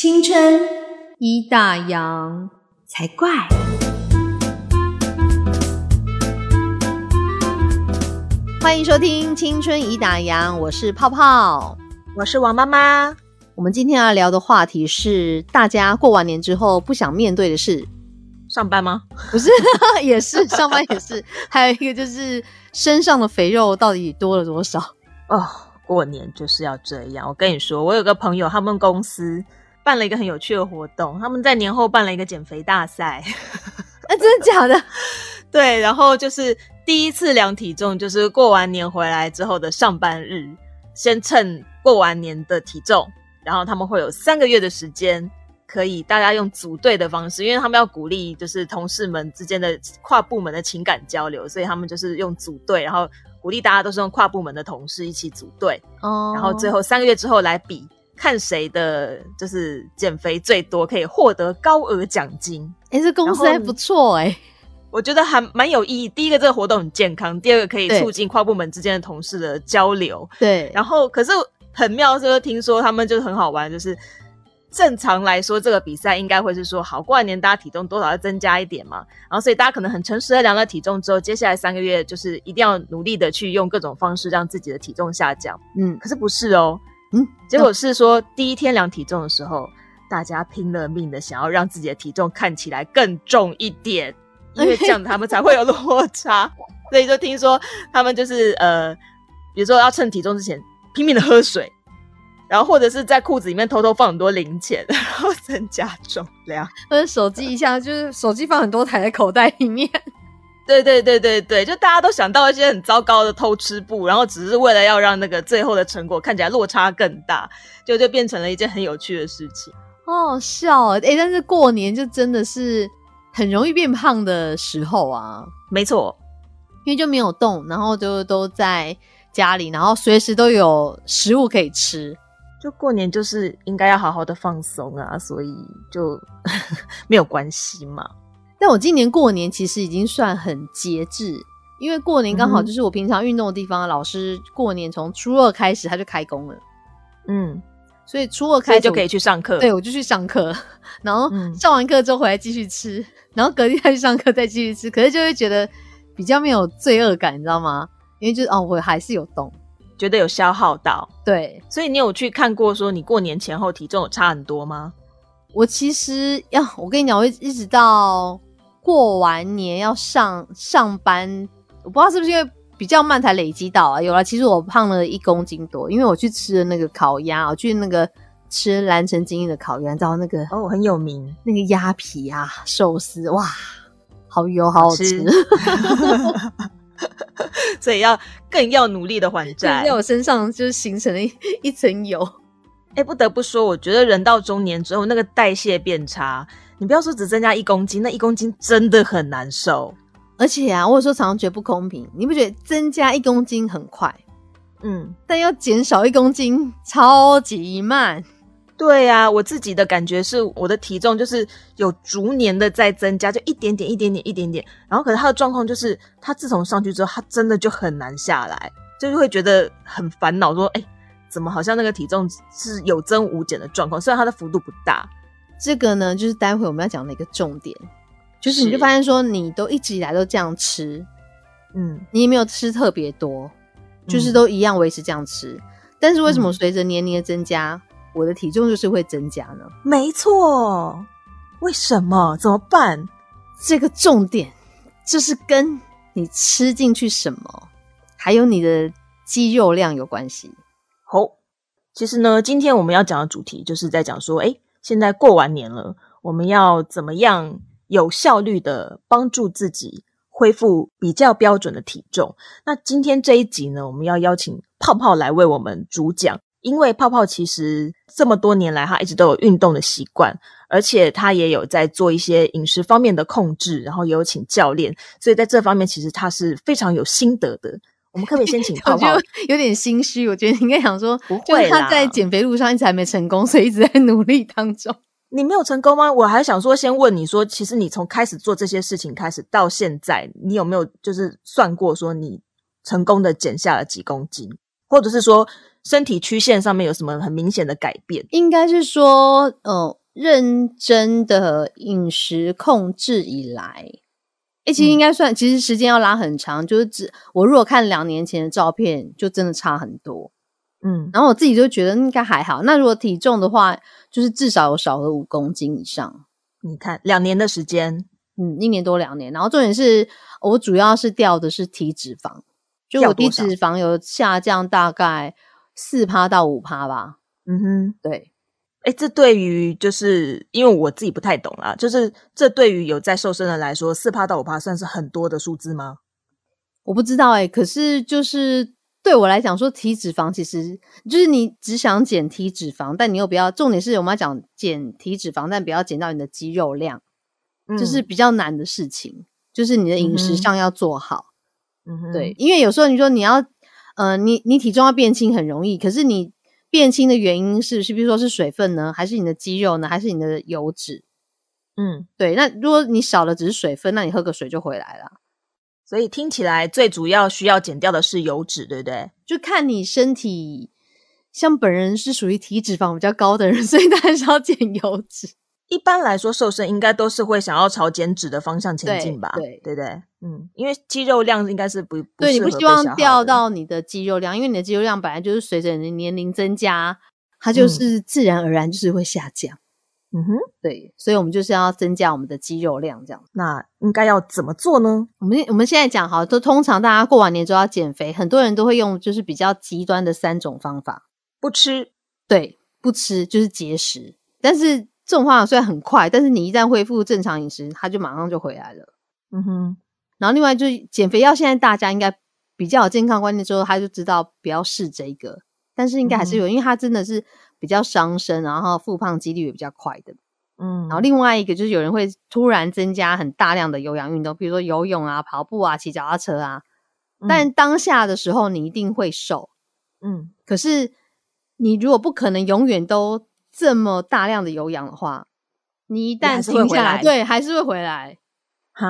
青春一大洋才怪。欢迎收听《青春已打烊》，我是泡泡，我是王妈妈。我们今天要聊的话题是大家过完年之后不想面对的事。上班吗？不是，也是上班也是。还有一个就是身上的肥肉到底多了多少？哦，过年就是要这样。我跟你说，我有个朋友，他们公司办了一个很有趣的活动，他们在年后办了一个减肥大赛。哎，真的假的？对，然后就是第一次量体重，就是过完年回来之后的上班日，先称过完年的体重，然后他们会有三个月的时间。可以，大家用组队的方式，因为他们要鼓励就是同事们之间的跨部门的情感交流，所以他们就是用组队，然后鼓励大家都是用跨部门的同事一起组队，哦，然后最后三个月之后来比，看谁的就是减肥最多，可以获得高额奖金。哎，这公司还不错哎，我觉得还蛮有意义。第一个，这个活动很健康；第二个，可以促进跨部门之间的同事的交流。对，然后可是很妙，就是听说他们就是很好玩，就是。正常来说，这个比赛应该会是说，好过完年大家体重多少要增加一点嘛，然后所以大家可能很诚实的量了体重之后，接下来三个月就是一定要努力的去用各种方式让自己的体重下降。嗯，可是不是哦，嗯，结果是说第一天量体重的时候，大家拼了命的想要让自己的体重看起来更重一点，因为这样他们才会有落差。所以就听说他们就是呃，比如说要称体重之前拼命的喝水。然后或者是在裤子里面偷偷放很多零钱，然后增加重量，或者手机一下就是手机放很多台在口袋里面。对对对对对，就大家都想到一些很糟糕的偷吃步，然后只是为了要让那个最后的成果看起来落差更大，就就变成了一件很有趣的事情。好笑哎！但是过年就真的是很容易变胖的时候啊。没错，因为就没有动，然后就都在家里，然后随时都有食物可以吃。就过年就是应该要好好的放松啊，所以就 没有关系嘛。但我今年过年其实已经算很节制，因为过年刚好就是我平常运动的地方，老师过年从初二开始他就开工了，嗯，所以初二开始就可以去上课。对，我就去上课，然后上完课之后回来继续吃，然后隔天再去上课再继续吃，可是就会觉得比较没有罪恶感，你知道吗？因为就是哦，我还是有动。觉得有消耗到，对，所以你有去看过说你过年前后体重有差很多吗？我其实要我跟你讲，我一直到过完年要上上班，我不知道是不是因为比较慢才累积到啊。有了，其实我胖了一公斤多，因为我去吃了那个烤鸭，我去那个吃蓝城精英的烤鸭，知道那个哦很有名，那个鸭皮啊寿司，哇，好油，好好吃。所以要更要努力的还债，在我身上就是形成了一 一层油。哎，不得不说，我觉得人到中年之后，那个代谢变差。你不要说只增加一公斤，那一公斤真的很难受。而且啊，我有时候常常觉得不公平。你不觉得增加一公斤很快，嗯，但要减少一公斤超级慢。对啊，我自己的感觉是，我的体重就是有逐年的在增加，就一点点、一点点、一点点。然后，可是他的状况就是，他自从上去之后，他真的就很难下来，就是会觉得很烦恼，说：“哎，怎么好像那个体重是有增无减的状况？虽然它的幅度不大。”这个呢，就是待会我们要讲的一个重点，就是你就发现说，你都一直以来都这样吃，嗯，你也没有吃特别多，就是都一样维持这样吃，但是为什么随着年龄的增加？我的体重就是会增加呢，没错。为什么？怎么办？这个重点就是跟你吃进去什么，还有你的肌肉量有关系。好，其实呢，今天我们要讲的主题就是在讲说，哎，现在过完年了，我们要怎么样有效率的帮助自己恢复比较标准的体重？那今天这一集呢，我们要邀请泡泡来为我们主讲。因为泡泡其实这么多年来，他一直都有运动的习惯，而且他也有在做一些饮食方面的控制，然后也有请教练，所以在这方面其实他是非常有心得的。我们可不可以先请 泡泡？有点心虚，我觉得应该想说，不会他在减肥路上一直还没成功，所以一直在努力当中。你没有成功吗？我还想说，先问你说，其实你从开始做这些事情开始到现在，你有没有就是算过说你成功的减下了几公斤，或者是说？身体曲线上面有什么很明显的改变？应该是说，呃，认真的饮食控制以来，哎，其实应该算，其实时间要拉很长，就是只我如果看两年前的照片，就真的差很多。嗯，然后我自己就觉得应该还好。那如果体重的话，就是至少有少了五公斤以上。你看，两年的时间，嗯，一年多两年。然后重点是我主要是掉的是体脂肪，就我体脂肪有下降大概四趴到五趴吧。嗯哼，对。哎，这对于就是因为我自己不太懂啊，就是这对于有在瘦身的来说，四趴到五趴算是很多的数字吗？我不知道哎，可是就是对我来讲说，体脂肪其实就是你只想减体脂肪，但你又不要，重点是我们要讲减体脂肪，但不要减到你的肌肉量，就是比较难的事情，就是你的饮食上要做好。对，因为有时候你说你要，呃，你你体重要变轻很容易，可是你。变轻的原因是是，比如说是水分呢，还是你的肌肉呢，还是你的油脂？嗯，对。那如果你少了只是水分，那你喝个水就回来了。所以听起来最主要需要减掉的是油脂，对不对？就看你身体，像本人是属于体脂肪比较高的人，所以当然是要减油脂。一般来说，瘦身应该都是会想要朝减脂的方向前进吧？对对对，嗯，因为肌肉量应该是不对，你不希望掉到你的肌肉量，因为你的肌肉量本来就是随着你的年龄增加，它就是自然而然就是会下降。嗯哼，对，所以我们就是要增加我们的肌肉量，这样。那应该要怎么做呢？我们我们现在讲好，都通常大家过完年之后要减肥，很多人都会用就是比较极端的三种方法：不吃，对，不吃就是节食，但是。这种方法虽然很快，但是你一旦恢复正常饮食，它就马上就回来了。嗯哼。然后另外就是减肥药，现在大家应该比较有健康观念之后，他就知道不要试这个。但是应该还是有，因为它真的是比较伤身，然后复胖几率也比较快的。嗯。然后另外一个就是有人会突然增加很大量的有氧运动，比如说游泳啊、跑步啊、骑脚踏车啊。但当下的时候你一定会瘦。嗯。可是你如果不可能永远都。这么大量的有氧的话，你一旦停下来，对，还是会回来。哈，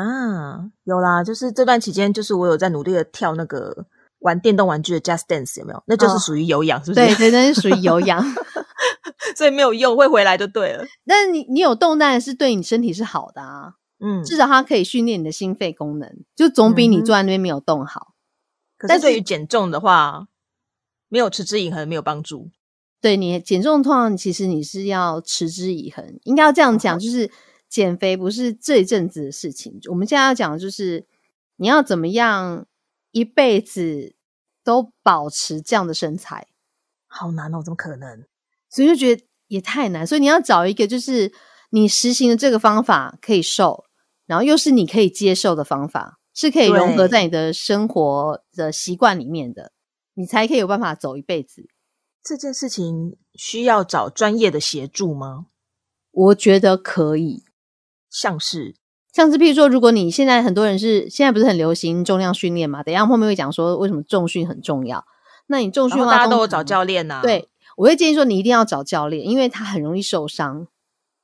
有啦，就是这段期间，就是我有在努力的跳那个玩电动玩具的 Just Dance，有没有？那就是属于有氧，是不是？对，对，那是属于有氧，所以没有用，会回来就对了。但是你你有动，当然是对你身体是好的啊。嗯，至少它可以训练你的心肺功能，就总比你坐在那边没有动好。可是对于减重的话，没有持之以恒没有帮助。对你减重通常其实你是要持之以恒，应该要这样讲，就是减肥不是这一阵子的事情。我们现在要讲的就是你要怎么样一辈子都保持这样的身材，好难哦，怎么可能？所以就觉得也太难。所以你要找一个就是你实行的这个方法可以瘦，然后又是你可以接受的方法，是可以融合在你的生活的习惯里面的，你才可以有办法走一辈子。这件事情需要找专业的协助吗？我觉得可以，像是像是，譬如说，如果你现在很多人是现在不是很流行重量训练嘛？等下后面会讲说为什么重训很重要。那你重训的话，大家都有找教练呐。对，我会建议说你一定要找教练，因为他很容易受伤。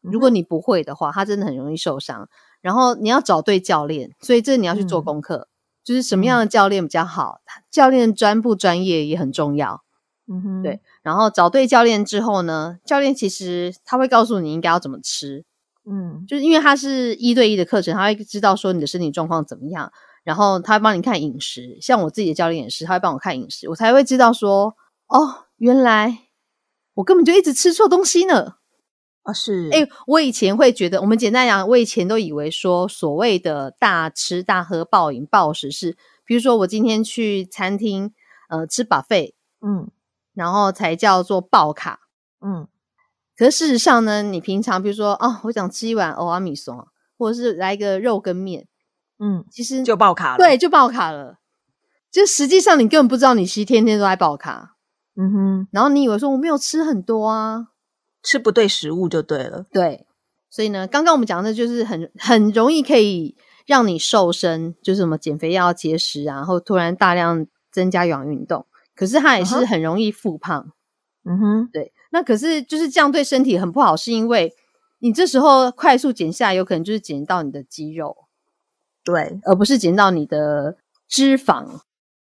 如果你不会的话，他真的很容易受伤。然后你要找对教练，所以这你要去做功课，就是什么样的教练比较好，教练专不专业也很重要。嗯哼，对，然后找对教练之后呢，教练其实他会告诉你应该要怎么吃，嗯，就是因为他是一对一的课程，他会知道说你的身体状况怎么样，然后他会帮你看饮食。像我自己的教练也是，他会帮我看饮食，我才会知道说，哦，原来我根本就一直吃错东西呢。啊，是，哎，我以前会觉得，我们简单讲，我以前都以为说所谓的大吃大喝、暴饮暴食是，比如说我今天去餐厅，呃，吃 buffet，嗯。然后才叫做爆卡，嗯，可是事实上呢，你平常比如说哦，我想吃一碗欧阿米松，或者是来一个肉跟面，嗯，其实就爆卡了，对，就爆卡了。就实际上你根本不知道你其实天天都在爆卡，嗯哼。然后你以为说我没有吃很多啊，吃不对食物就对了，对。所以呢，刚刚我们讲的就是很很容易可以让你瘦身，就是什么减肥药、节食啊，然后突然大量增加有氧运动。可是它也是很容易复胖，嗯哼，对。那可是就是这样对身体很不好，是因为你这时候快速减下，有可能就是减到你的肌肉，对，而不是减到你的脂肪。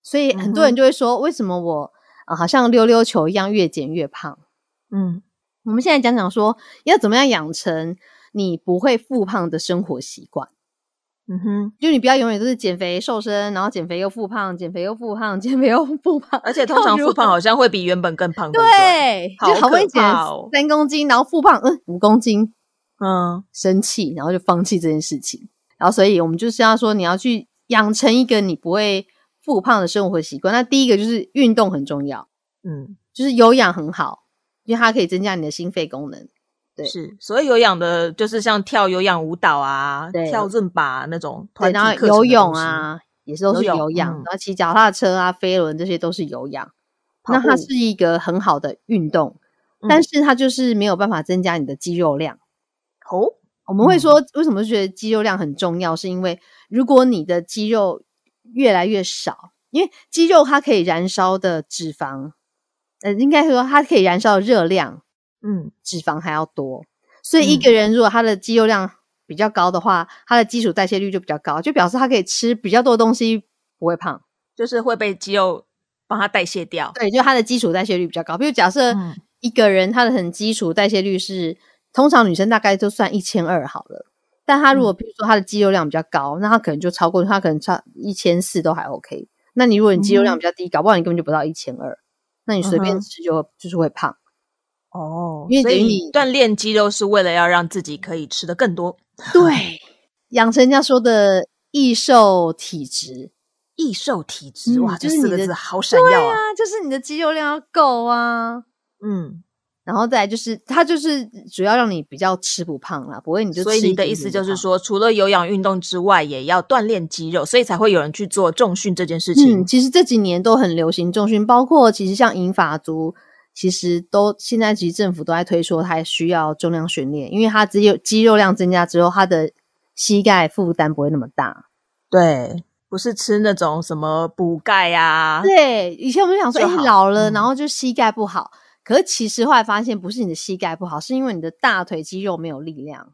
所以很多人就会说，为什么我呃，好像溜溜球一样越减越胖。嗯，我们现在讲讲说，要怎么样养成你不会复胖的生活习惯。嗯哼，就你不要永远都是减肥瘦身，然后减肥又复胖，减肥又复胖，减肥又复胖，而且通 常复胖好像会比原本更胖。对，好不容易减三公斤，然后复胖，嗯，五公斤，嗯生气，然后就放弃这件事情。然后，所以我们就是要说，你要去养成一个你不会复胖的生活习惯。那第一个就是运动很重要，嗯，就是有氧很好，因为它可以增加你的心肺功能。对是，所以有氧的，就是像跳有氧舞蹈啊，对跳润吧那种对，然后团体课程游泳，啊，也是都是有氧，嗯然后骑脚踏车啊、飞轮这些都是有氧。那它是一个很好的运动，嗯但是它就是没有办法增加你的肌肉量。哦，我们会嗯说，为什么觉得肌肉量很重要？是因为如果你的肌肉越来越少，因为肌肉它可以燃烧的脂肪，呃，应该说它可以燃烧的热量，嗯脂肪还要多。所以一嗯个人如果他的肌肉量比较高的话，他的基础代谢率就比较高，就表示他可以吃比较多的东西，不会胖。就是会被肌肉帮他代谢掉。对，就他的基础代谢率比较高。比如假设嗯一个人他的很基础代谢率是，通常女生大概就算一千二好了。但他如果嗯比如说他的肌肉量比较高，那他可能就超过，他可能超一千四都还 OK。那你如果你肌肉量比较低，搞不好你根本就不到一千二，那你随便吃就、就是会胖。哦，因为所以你锻炼肌肉是为了要让自己可以吃的更多。对，养成人家说的易瘦体质，易瘦体质，嗯哇，这就是你的四个字好闪耀啊！啊，就是你的肌肉量要够啊。嗯，然后再来就是，它就是主要让你比较吃不胖啦，不会你就所以吃你的意思，就是说，除了有氧运动之外，也要锻炼肌肉，所以才会有人去做重训这件事情。嗯，其实这几年都很流行重训，包括其实像银发族，其实都现在其实政府都在推说它需要重量训练，因为它只有肌肉量增加之后，它的膝盖负担不会那么大。对，不是吃那种什么补钙呀，对，以前我们想说，哎、老了，嗯然后就膝盖不好。可是其实后来发现，不是你的膝盖不好，是因为你的大腿肌肉没有力量，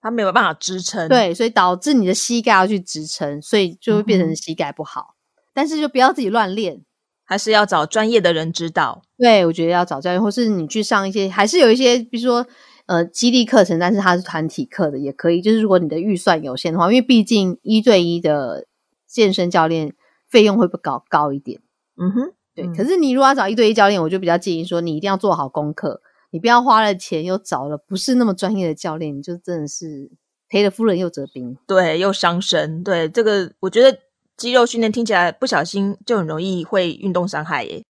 它没有办法支撑。，对，所以导致你的膝盖要去支撑，所以就会变成膝盖不好。但是就不要自己乱练，还是要找专业的人指导。对我觉得要找教练，或是你去上一些，还是有一些，比如说呃激励课程，但是它是团体课的也可以。就是如果你的预算有限的话，因为毕竟一对一的健身教练费用会不高高一点。嗯哼，对，嗯可是你如果要找一对一教练，我就比较建议说，你一定要做好功课，你不要花了钱又找了不是那么专业的教练，你就真的是赔了夫人又折兵。对，又伤身。对，这个我觉得肌肉训练听起来不小心就很容易会运动伤害耶。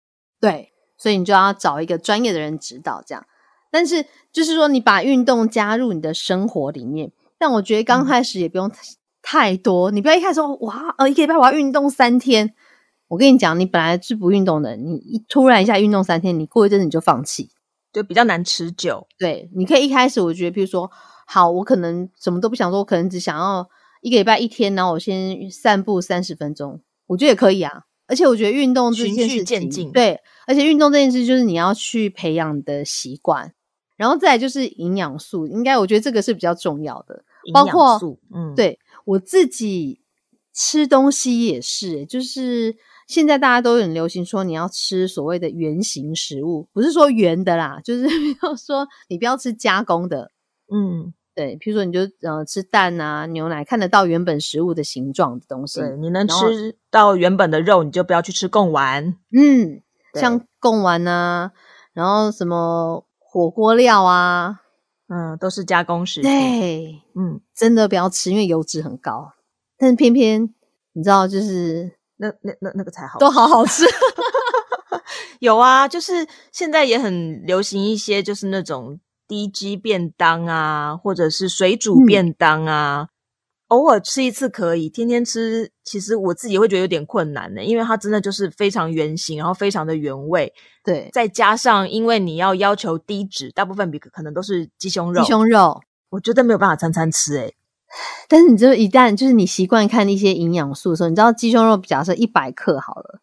对，所以你就要找一个专业的人指导这样。但是就是说，你把运动加入你的生活里面，但我觉得刚嗯开始也不用太多，你不要一开始说哇，呃，一个礼拜我要运动三天。我跟你讲，你本来是不运动的，你一突然一下运动三天，你过一阵子你就放弃。就比较难持久。对，你可以一开始我觉得，比如说，好，我可能什么都不想做，我可能只想要一个礼拜一天，然后我先散步三十分钟，我觉得也可以啊。而且我觉得运动这件事情，渐进对，而且运动这件事就是你要去培养的习惯，然后再来就是营养素，应该我觉得这个是比较重要的。包括素，嗯，，对我自己吃东西也是，就是现在大家都很流行说你要吃所谓的原形食物，不是说圆的啦，就是 比如说你不要吃加工的，嗯，对，譬如说你就呃吃蛋啊、牛奶，看得到原本食物的形状的东西，对，你能吃到原本的肉，你就不要去吃贡丸。嗯，像贡丸啊，然后什么火锅料啊，嗯，都是加工食品。对，嗯，真的不要吃，因为油脂很高，但是偏偏你知道就是那那那那个才好都好好吃。有啊，就是现在也很流行一些，就是那种低脂便当啊，或者是水煮嗯便当啊。偶尔吃一次可以，天天吃，其实我自己会觉得有点困难的，因为它真的就是非常原形，然后非常的原味，对，再加上因为你要要求低脂，大部分比可能都是鸡胸肉，鸡胸肉。我觉得没有办法餐餐吃、欸，但是你就一旦就是你习惯看一些营养素的时候，你知道鸡胸肉假设一百克好了，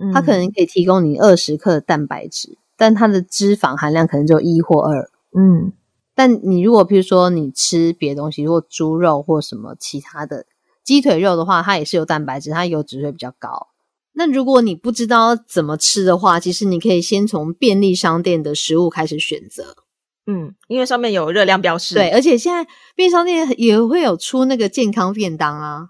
嗯它可能可以提供你二十克的蛋白质，但它的脂肪含量可能就一或二。嗯但你如果譬如说你吃别的东西，如果猪肉或什么其他的鸡腿肉的话，它也是有蛋白质，它油脂会比较高。那如果你不知道怎么吃的话，其实你可以先从便利商店的食物开始选择。嗯，因为上面有热量标示。对，，而且现在便利商店也会有出那个健康便当啊。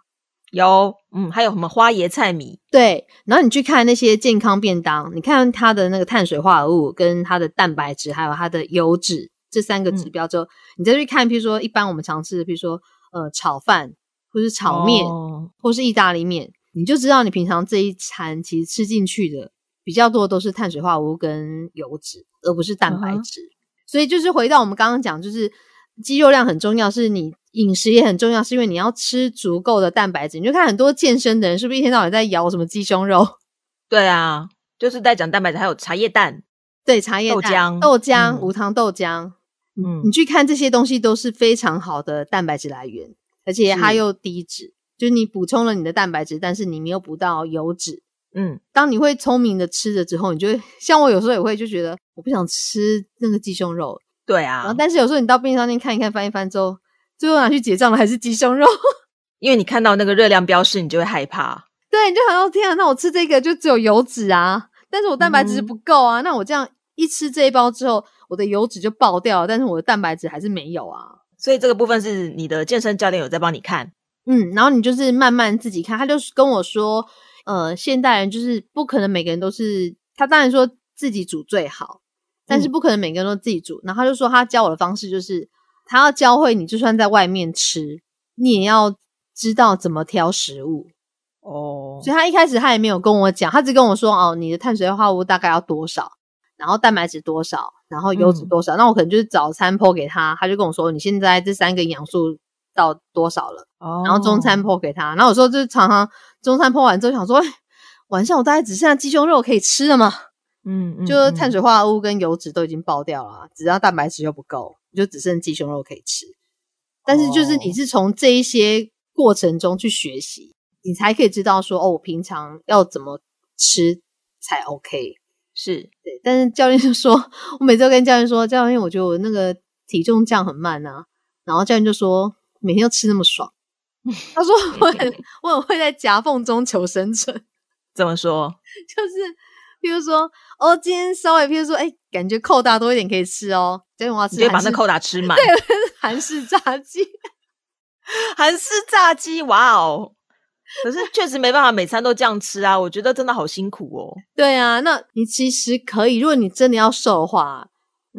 有，嗯，还有什么花椰菜米？对，然后你去看那些健康便当，你看它的那个碳水化合物、跟它的蛋白质，还有它的油脂这三个指标之后，你再去看，譬如说一般我们常吃的，譬如说呃炒饭，或是炒面，哦或是意大利面，你就知道你平常这一餐其实吃进去的比较多都是碳水化合物跟油脂，而不是蛋白质。所以就是回到我们刚刚讲，就是肌肉量很重要，是你饮食也很重要，是因为你要吃足够的蛋白质。你就看很多健身的人，是不是一天到晚在摇什么鸡胸肉？对啊，就是在讲蛋白质，还有茶叶蛋。对，茶叶蛋豆浆豆浆、嗯无糖豆浆，嗯你去看这些东西都是非常好的蛋白质来源，而且它又低脂，就是你补充了你的蛋白质，但是你没有补到油脂。嗯，当你会聪明的吃了之后，你就会 像我有时候也会就觉得我不想吃那个鸡胸肉，对然后啊，但是有时候你到便利商店看一看翻一翻之后，最后拿去结账的还是鸡胸肉，因为你看到那个热量标示，你就会害怕。对，你就想说天啊，那我吃这个就只有油脂啊，但是我蛋白质嗯不够啊，那我这样一吃这一包之后，我的油脂就爆掉了，但是我的蛋白质还是没有啊。所以这个部分是你的健身教练有在帮你看。嗯，然后你就是慢慢自己看，他就是跟我说，呃，现代人就是不可能每个人都是，他当然说自己煮最好，但是嗯不可能每个人都自己煮。然后他就说他教我的方式就是，他要教会你，就算在外面吃，你也要知道怎么挑食物。哦所以他一开始他也没有跟我讲，他只跟我说哦，你的碳水化合物大概要多少，然后蛋白质多少，然后油脂嗯多少。那我可能就是早餐剖给他，他就跟我说你现在这三个营养素到多少了。哦然后中餐剖给他，然后有时候就是常常中餐剖完之后想说，哎，晚上我大概只剩下鸡胸肉可以吃了嘛，嗯，嗯就是碳嗯水化合物跟油脂都已经爆掉了啊，只要蛋白质又不够，就只剩鸡胸肉可以吃。但是就是你哦是从这一些过程中去学习，你才可以知道说，哦，我平常要怎么吃才 OK。是对，但是教练就说，我每次都跟教练说，教练，我觉得我那个体重降很慢啊，然后教练就说，每天都吃那么爽。他说 我很 我很会在夹缝中求生存，怎么说？就是比如说哦，今天稍微比如说哎，感觉扣大多一点可以吃哦，今天我要吃你就把那扣打吃满。对 韩式炸鸡，韩式炸鸡，哇哦！可是确实没办法每餐都这样吃啊，我觉得真的好辛苦哦。对啊，那你其实可以，如果你真的要瘦的话，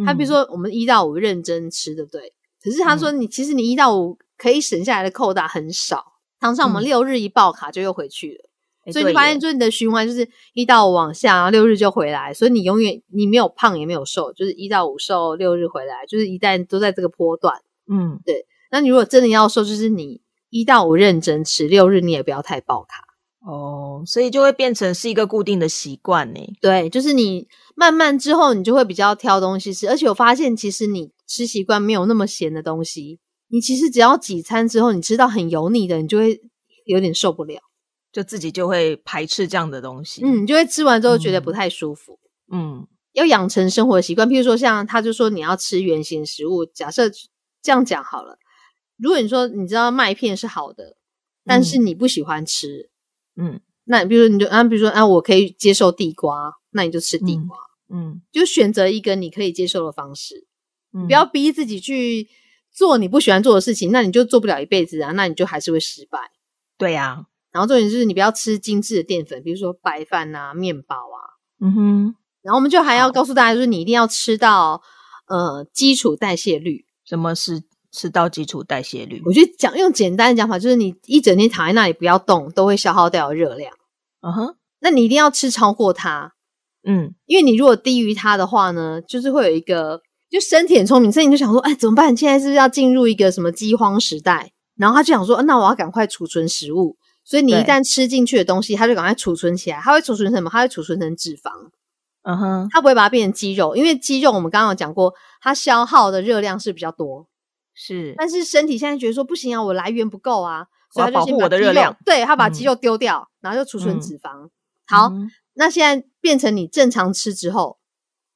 他比如嗯说我们一到五认真吃，对不对？可是他说你、其实你一到五可以省下来的扣打很少，常常我们嗯六日一爆卡就又回去了，诶所以你发现就是你的循环就是一到五往下，然后六日就回来，所以你永远你没有胖也没有瘦，就是一到五瘦，六日回来，就是一旦都在这个波段。嗯，对那你如果真的要瘦，就是你一到五认真吃，六日你也不要太爆卡。哦，所以就会变成是一个固定的习惯呢。对，就是你慢慢之后，你就会比较挑东西吃，而且我发现其实你吃习惯没有那么咸的东西，你其实只要几餐之后，你吃到很油腻的，你就会有点受不了，就自己就会排斥这样的东西。嗯，你就会吃完之后觉得不嗯太舒服。嗯要养成生活习惯，譬如说像他就说你要吃原形食物，假设这样讲好了，如果你说你知道麦片是好的，但是你不喜欢吃，嗯那比如说你就啊，比如说啊，我可以接受地瓜，那你就吃地嗯瓜，嗯，就选择一个你可以接受的方式。嗯不要逼自己去做你不喜欢做的事情，那你就做不了一辈子啊，那你就还是会失败。对呀。然后重点就是你不要吃精致的淀粉，比如说白饭啊、面包啊。嗯哼，然后我们就还要告诉大家，就是你一定要吃到呃基础代谢率。什么是吃到基础代谢率？我觉得讲用简单的讲法，就是你一整天躺在那里不要动，都会消耗掉热量。嗯哼，那你一定要吃超过它，嗯因为你如果低于它的话呢，就是会有一个，就身体很聪明，身体就想说，哎，怎么办？现在是不是要进入一个什么饥荒时代？然后他就想说，那我要赶快储存食物。所以你一旦吃进去的东西，它就赶快储存起来。它会储存什么？它会储存成脂肪，嗯哼，它不会把它变成肌肉，因为肌肉我们刚刚有讲过，它消耗的热量是比较多。是但是身体现在觉得说不行啊，我来源不够啊，所以它就先把热量，对它把嗯肌肉丢掉，然后就储存嗯脂肪。好，嗯那现在变成你正常吃之后，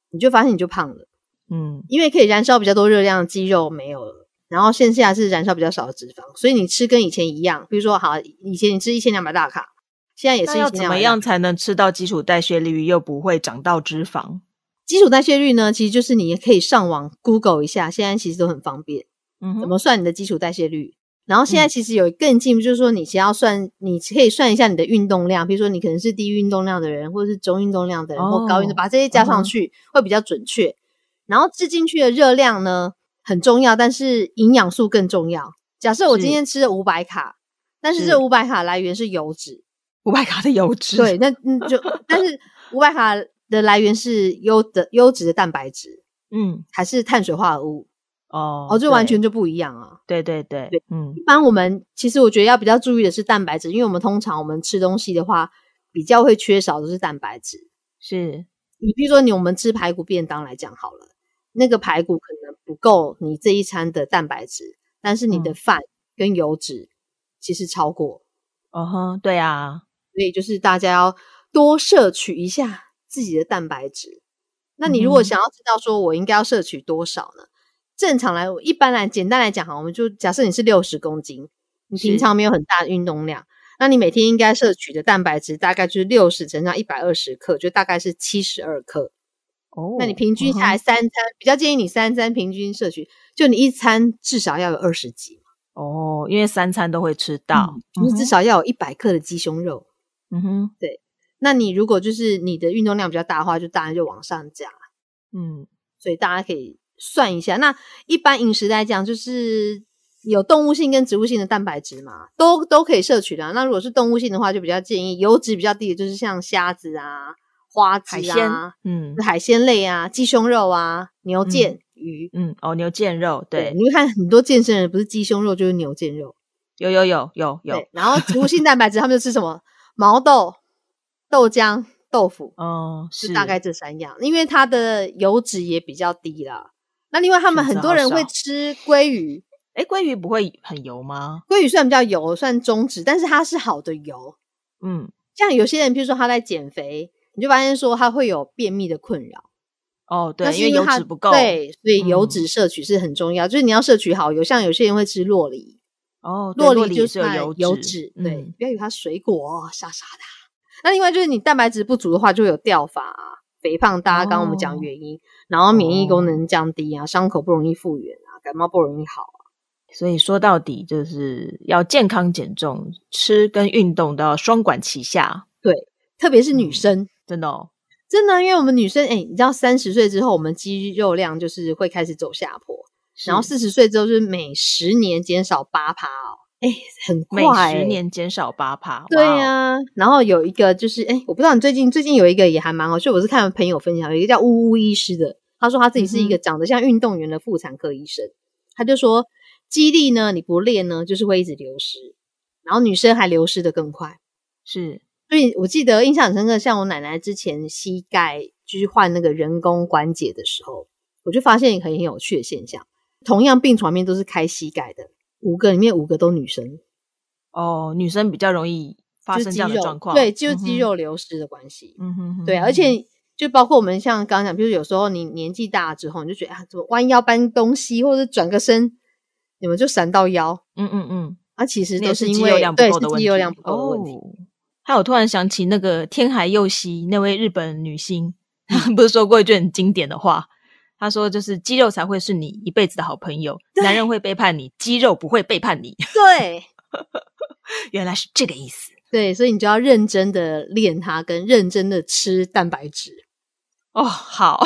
你就发现你就胖了，嗯因为可以燃烧比较多热量的肌肉没有了，然后剩下是燃烧比较少的脂肪，所以你吃跟以前一样。比如说，好，以前你吃一千两百大卡，现在也是那要怎么样才能吃到基础代谢率又不会长到脂肪？基础代谢率呢？其实就是你也可以上网 Google 一下，现在其实都很方便。嗯怎么算你的基础代谢率？然后现在其实有更进一步，就是说你其实要算，你可以算一下你的运动量，比如说你可能是低运动量的人，或者是中运动量的人，或高运动，把这些加上去会比较准确。然后吃进去的热量呢很重要，但是营养素更重要。假设我今天吃了五百卡，但是这五百卡来源是油脂，五百卡的油脂，对，那嗯就但是五百卡的来源是优的优质的蛋白质，嗯，还是碳水化合物？哦哦，这完全就不一样啊！对对对对，嗯一般我们其实我觉得要比较注意的是蛋白质，因为我们通常我们吃东西的话，比较会缺少的是蛋白质。是，你比如说你我们吃排骨便当来讲好了，那个排骨可能不够你这一餐的蛋白质，但是你的嗯饭跟油脂其实超过，哦哼，对啊，所以就是大家要多摄取一下自己的蛋白质。那你如果想要知道说我应该要摄取多少呢？正常来，一般来简单来讲哈，我们就假设你是六十公斤，你平常没有很大的运动量，那你每天应该摄取的蛋白质大概就是六十乘上一百二十克，就大概是七十二克。哦，那你平均下来嗯三餐，比较建议你三餐平均摄取，就你一餐至少要有二十几，哼哦，因为三餐都会吃到，就是至少要有一百克的鸡胸肉。嗯哼，对那你如果就是你的运动量比较大的话，就当然就往上加。嗯所以大家可以算一下。那一般饮食来讲，就是有动物性跟植物性的蛋白质嘛，都都可以摄取的啊。那如果是动物性的话，就比较建议油脂比较低的，就是像虾子啊、花海鲜枝啊、，嗯海鲜类啊、鸡胸肉啊、牛腱、鱼。嗯，哦，牛腱肉，对，你会看很多健身人不是鸡胸肉就是牛腱肉。有有有有有，，然后植物性蛋白质他们就吃什么毛豆、豆浆、豆腐。哦，是大概这三样，因为它的油脂也比较低啦。那另外，他们很多人会吃鲑鱼，哎，鲑鱼不会很油吗？鲑鱼虽然比较油，算中脂，但是它是好的油。嗯，像有些人，譬如说他在减肥，你就发现说它会有便秘的困扰，哦，那对，因为油脂不够，对，所以油嗯脂摄取是很重要，就是你要摄取好油。像有些人会吃洛梨，哦，洛梨就是有算油油脂，对，嗯不要以为它水果哦傻傻的啊。那另外就是你蛋白质不足的话，就会有掉发啊、肥胖，大家刚刚我们讲哦原因，然后免疫功能降低啊，伤口不容易复原啊，感冒不容易好啊。所以说到底就是要健康减重，吃跟运动都要双管齐下，对特别是女嗯生，真的哦。真的，因为我们女生，哎、你知道三十岁之后，我们肌肉量就是会开始走下坡，然后是四十岁之后就是每十年减少八趴哦，哎、很每快、十欸。年减少八趴，对呀、然后有一个就是，哎、我不知道你最近最近有一个也还蛮好，就我是看朋友分享，有一个叫呜呜医师的，他说他自己是一个嗯长得像运动员的妇产科医生，他就说肌力呢你不练呢，就是会一直流失，然后女生还流失的更快。是所以我记得印象很深刻，像我奶奶之前膝盖就是换那个人工关节的时候，我就发现一个很有趣的现象，同样病床面都是开膝盖的，五个里面五个都女生，哦，女生比较容易发生这样的状况，对，就肌，肉流失的关系。嗯哼。哼对，而且就包括我们像刚刚讲，比如有时候你年纪大了之后，你就觉得啊，怎么弯腰搬东西，或者转个身，你们就闪到腰，嗯嗯嗯，啊，其实都因为是肌肉量不对够的问题，是肌肉量不够的问题。哦还有突然想起那个天海佑希那位日本女星，她 不是说过一句很经典的话？她说：“就是肌肉才会是你一辈子的好朋友，男人会背叛你，肌肉不会背叛你。对 原来是这个意思对，所以你就要认真的练它，跟认真的吃蛋白质。哦。好，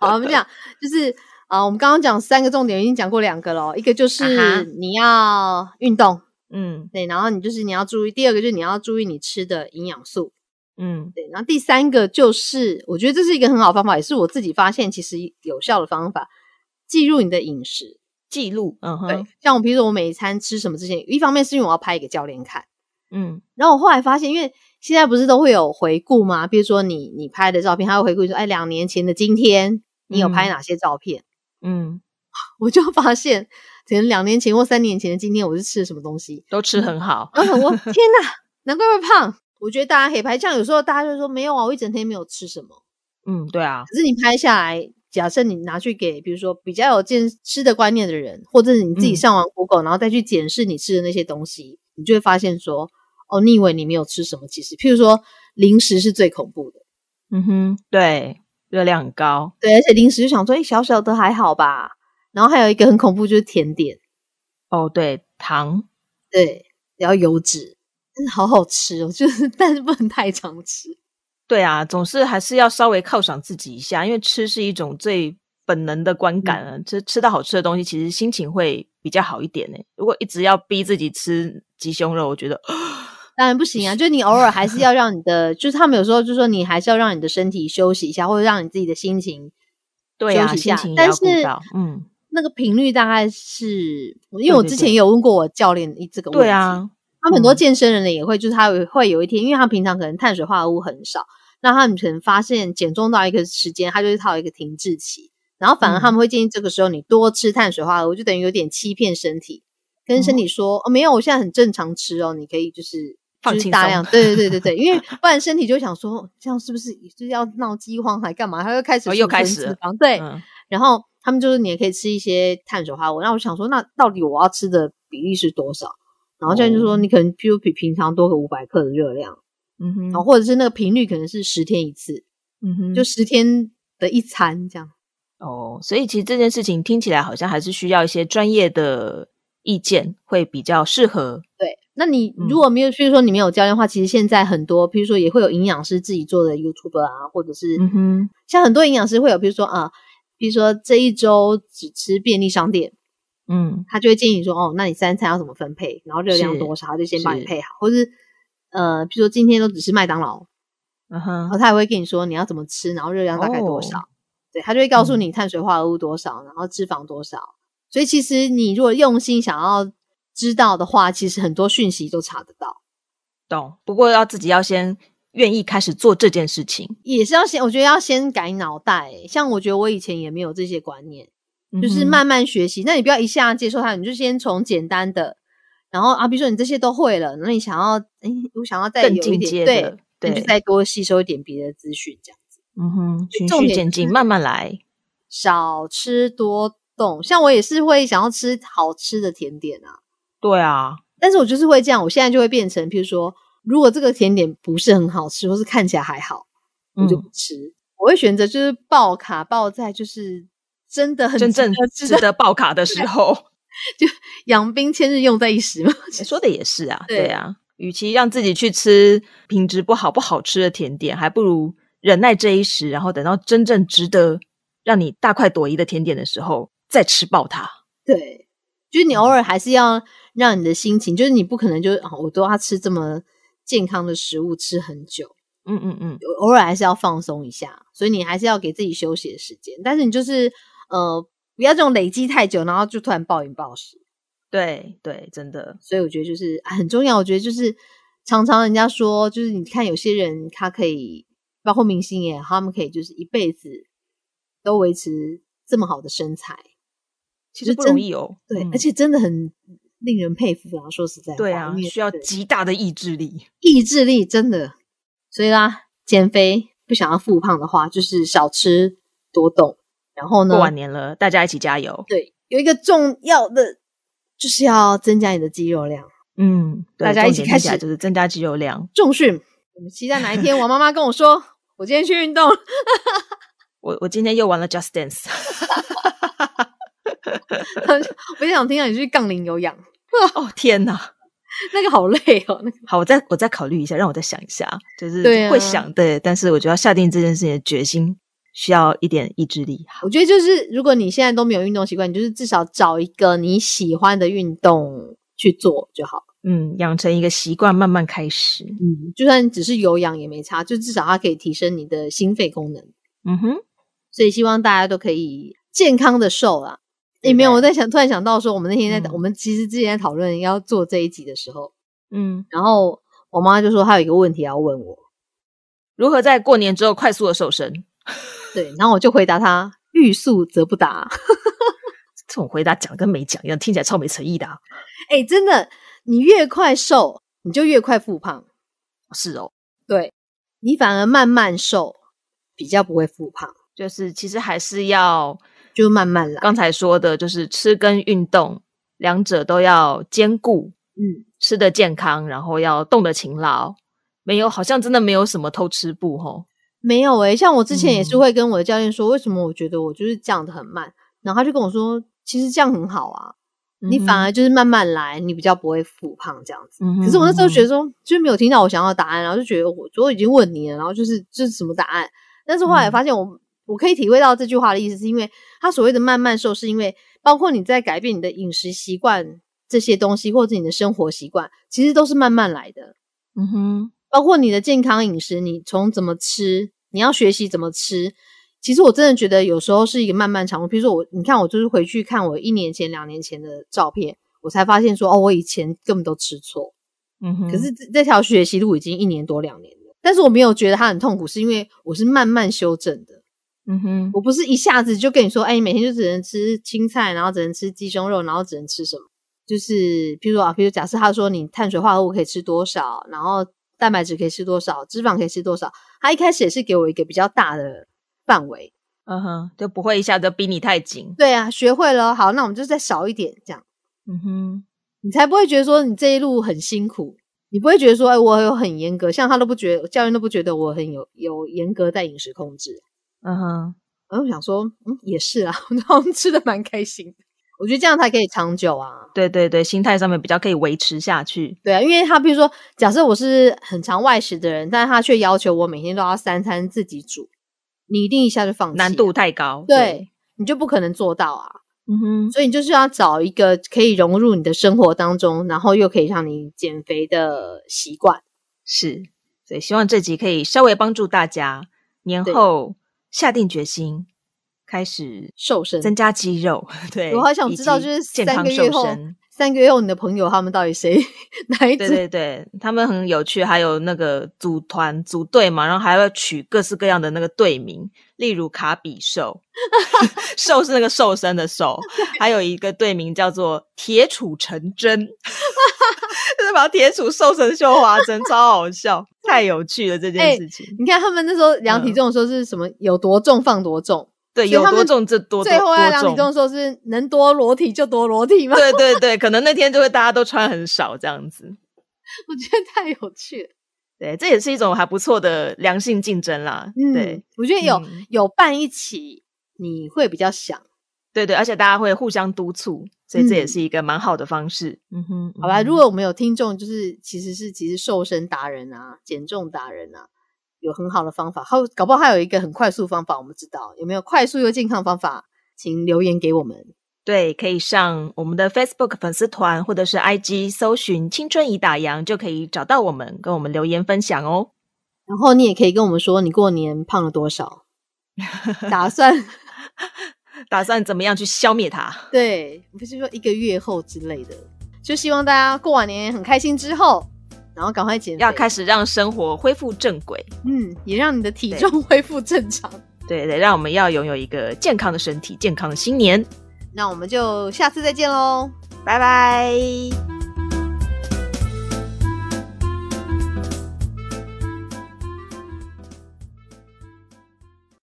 好，我们讲就是啊，我们刚刚讲三个重点，已经讲过两个了，一个就是你要运动，嗯。对，然后你就是你要注意，第二个就是你要注意你吃的营养素，嗯。对，然后第三个就是我觉得这是一个很好方法，也是我自己发现其实有效的方法，记录你的饮食。记录，嗯对哼，，像我比如说我每一餐吃什么之前，一方面是因为我要拍给教练看，嗯。然后我后来发现，因为现在不是都会有回顾吗？比如说你你拍的照片，他会回顾说，哎，两年前的今天你有拍嗯。哪些照片？嗯，我就发现，可能两年前或三年前的今天，我是吃了什么东西。都吃很好，然后我 天哪，难怪会胖。我觉得大家可以拍，像有时候大家就说没有啊，我一整天没有吃什么。嗯，对啊，可是你拍下来，假设你拿去给，比如说比较有健吃的观念的人，或者是你自己嗯上完 Google，、然后再去检视你吃的那些东西，你就会发现说，哦，你以为你没有吃什么，其实譬如说零食是最恐怖的。嗯哼，对，热量很高。对，而且零食就想说，哎，小小的还好吧。然后还有一个很恐怖，就是甜点。哦，对，糖，对，然后油脂，但是好好吃哦，就是 但是不能太常吃。对啊，总是还是要稍微犒赏自己一下，因为吃是一种最本能的观感啊。吃吃到好吃的东西，其实心情会比较好一点呢。如果一直要逼自己吃鸡胸肉，我觉得当然不行啊。就你偶尔还是要让你的，就是他们有时候就说你还是要让你的身体休息一下，或者让你自己的心情对啊，心情但是嗯。那个频率大概是，因为我之前有问过我教练一这个问题，对啊，他很多健身人呢也会，就是他会有一天，因为他平常可能碳水化合物很少，那他们可能发现减重到一个时间，他就是套一个停滞期，然后反而他们会建议这个时候你多吃碳水化合物，就等于有点欺骗身体，跟身体说哦没有，我现在很正常吃哦，你可以就是放弃大量，对对对对对，因为不然身体就想说这样是不是就是要闹饥荒还干嘛，他又开始又开始对，然后。他们就是你也可以吃一些碳水化合物，那我想说，那到底我要吃的比例是多少？然后教练就说，你可能譬如比平常多个五百克的热量，嗯哼，然后或者是那个频率可能是十天一次，嗯哼，就十天的一餐这样。哦，所以其实这件事情听起来好像还是需要一些专业的意见会比较适合。对，那你如果没有，譬如说你没有教练的话，其实现在很多，譬如说也会有营养师自己做的 YouTube 啊，或者是，嗯哼，像很多营养师会有，譬如说啊。比如说这一周只吃便利商店，嗯，他就会建议你说，哦，那你三餐要怎么分配，然后热量多少，他就先帮你配好，或是呃，比如说今天都只吃麦当劳，嗯哼，然后他也会跟你说你要怎么吃，然后热量大概多少，对他就会告诉你碳水化合物多少，然后脂肪多少，所以其实你如果用心想要知道的话，其实很多讯息都查得到，懂？不过要自己要先。愿意开始做这件事情，也是要先，我觉得要先改脑袋。像我觉得我以前也没有这些观念，就是慢慢学习。那你不要一下接受它，你就先从简单的，然后啊，比如说你这些都会了，那你想要，哎，我想要再有一点，对，你，就再多吸收一点别的资讯，这样子。嗯哼，循序渐进，慢慢来，少吃多动。像我也是会想要吃好吃的甜点啊，对啊，但是我就是会这样，我现在就会变成，譬如说。如果这个甜点不是很好吃，或是看起来还好，我就不吃。我会选择就是爆卡爆在就是真的很真正值得爆卡的时候，就养兵千日用在一时嘛。说的也是啊，对啊。与其让自己去吃品质不好不好吃的甜点，还不如忍耐这一时，然后等到真正值得让你大快朵颐的甜点的时候再吃爆它。对，就是你偶尔还是要让你的心情，就是你不可能就我都要吃这么。健康的食物吃很久，嗯嗯嗯，偶尔还是要放松一下，所以你还是要给自己休息的时间。但是你就是呃，不要这种累积太久，然后就突然暴饮暴食。对对，真的。所以我觉得就是很重要。我觉得就是常常人家说，就是你看有些人他可以，包括明星也，他们可以就是一辈子都维持这么好的身材，其实不容易哦。对，而且真的很。令人佩服啊！说实在，对啊，需要极大的意志力，意志力真的。所以啦，减肥不想要复胖的话，就是少吃多动。然后呢，过完年了，大家一起加油。对，有一个重要的就是要增加你的肌肉量。嗯，大家一起开始就是增加肌肉量，重训。我们期待哪一天，我妈妈跟我说，我今天去运动。我我今天又玩了 Just Dance。我就想听到你去杠铃有氧。哦天哪，那个好累哦。那个好，我再我再考虑一下，让我再想一下，就是会想对，但是我觉得下定这件事情的决心需要一点意志力。我觉得就是，如果你现在都没有运动习惯，你就是至少找一个你喜欢的运动去做就好。嗯，养成一个习惯，慢慢开始。嗯，就算只是有氧也没差，就至少它可以提升你的心肺功能。嗯哼，所以希望大家都可以健康的瘦啊。也没有，我在想，突然想到说，我们那天在我们其实之前在讨论要做这一集的时候，嗯，然后我妈就说她有一个问题要问我，如何在过年之后快速的瘦身？对，然后我就回答她：欲速则不达。这种回答讲跟没讲一样，听起来超没诚意的。哎，真的，你越快瘦，你就越快复胖。是哦，对，你反而慢慢瘦，比较不会复胖。就是其实还是要。就慢慢来。刚才说的就是吃跟运动两者都要兼顾，嗯，吃的健康，然后要动的勤劳，没有，好像真的没有什么偷吃步吼。没有诶、像我之前也是嗯会跟我的教练说，为什么我觉得我就是降的很慢，然后他就跟我说，其实这样很好啊，你反而就是慢慢来，你比较不会复胖这样子。嗯，可是我那时候觉得，说，就是没有听到我想要的答案，然后就觉得我我已经问你了，然后就是这是什么答案？但是后来嗯发现我，我可以体会到这句话的意思，是因为他所谓的慢慢瘦，是因为包括你在改变你的饮食习惯这些东西，或者你的生活习惯，其实都是慢慢来的。嗯哼，包括你的健康饮食，你从怎么吃，你要学习怎么吃。其实我真的觉得有时候是一个漫漫长路。比如说我，你看我就是回去看我一年前、两年前的照片，我才发现说，哦，我以前根本都吃错。嗯哼，可是这这条学习路已经一年多两年了，但是我没有觉得它很痛苦，是因为我是慢慢修正的。嗯哼，我不是一下子就跟你说，哎，你每天就只能吃青菜，然后只能吃鸡胸肉，然后只能吃什么？就是譬如说啊，比如假设他说你碳水化合物可以吃多少，然后蛋白质可以吃多少，脂肪可以吃多少，他一开始也是给我一个比较大的范围。嗯哼，就不会一下子逼你太紧。对啊，学会了，好，那我们就再少一点，这样嗯哼，你才不会觉得说你这一路很辛苦，你不会觉得说，哎，我有很严格，像他都不觉得，教练都不觉得我很有有严格在饮食控制。嗯哼，然后我想说，嗯，也是啊，然后吃的蛮开心的。我觉得这样才可以长久啊。对对对，心态上面比较可以维持下去。对啊，因为他比如说，假设我是很常外食的人，但是他却要求我每天都要三餐自己煮，你一定一下就放弃了难度太高。对，你就不可能做到啊。嗯哼，所以你就是要找一个可以融入你的生活当中，然后又可以让你减肥的习惯。是，所以希望这集可以稍微帮助大家年后下定决心，开始瘦身增加肌肉。对，我好想知道，就是健康三个月后瘦身。，三个月后你的朋友他们到底谁 哪一组？对对对，他们很有趣，还有那个组团组队嘛，然后还要取各式各样的那个队名，例如卡比兽，兽是那个瘦身的瘦，还有一个队名叫做铁杵成针，就是把铁杵瘦成绣花针，超好笑，太有趣了这件哎事情。你看他们那时候量体重的时候是什么？有多重放多重，对，有多重就多最后要量体重的时候是能多裸体就多裸体吗？对对对，可能那天就会大家都穿很少这样子。我觉得太有趣了。对，这也是一种还不错的良性竞争啦。嗯，对，我觉得有、嗯有伴一起，你会比较想。对对，而且大家会互相督促，所以这也嗯是一个蛮好的方式。嗯哼，好吧，如果我们有听众，就是其实是其实瘦身达人啊、减重达人啊，有很好的方法，还有搞不好还有一个很快速方法，我们知道有没有快速又健康方法，请留言给我们。对，可以上我们的 Facebook 粉丝团或者是 IG 搜寻“青春已打烊”，就可以找到我们，跟我们留言分享哦。然后你也可以跟我们说你过年胖了多少，打算 打算怎么样去消灭它？对，不是说一个月后之类的，就希望大家过完年很开心之后，然后赶快减肥，要开始让生活恢复正轨。嗯，也让你的体重 恢复正常。对对，让我们要拥有一个健康的身体，健康的新年。那我们就下次再见喽。拜拜。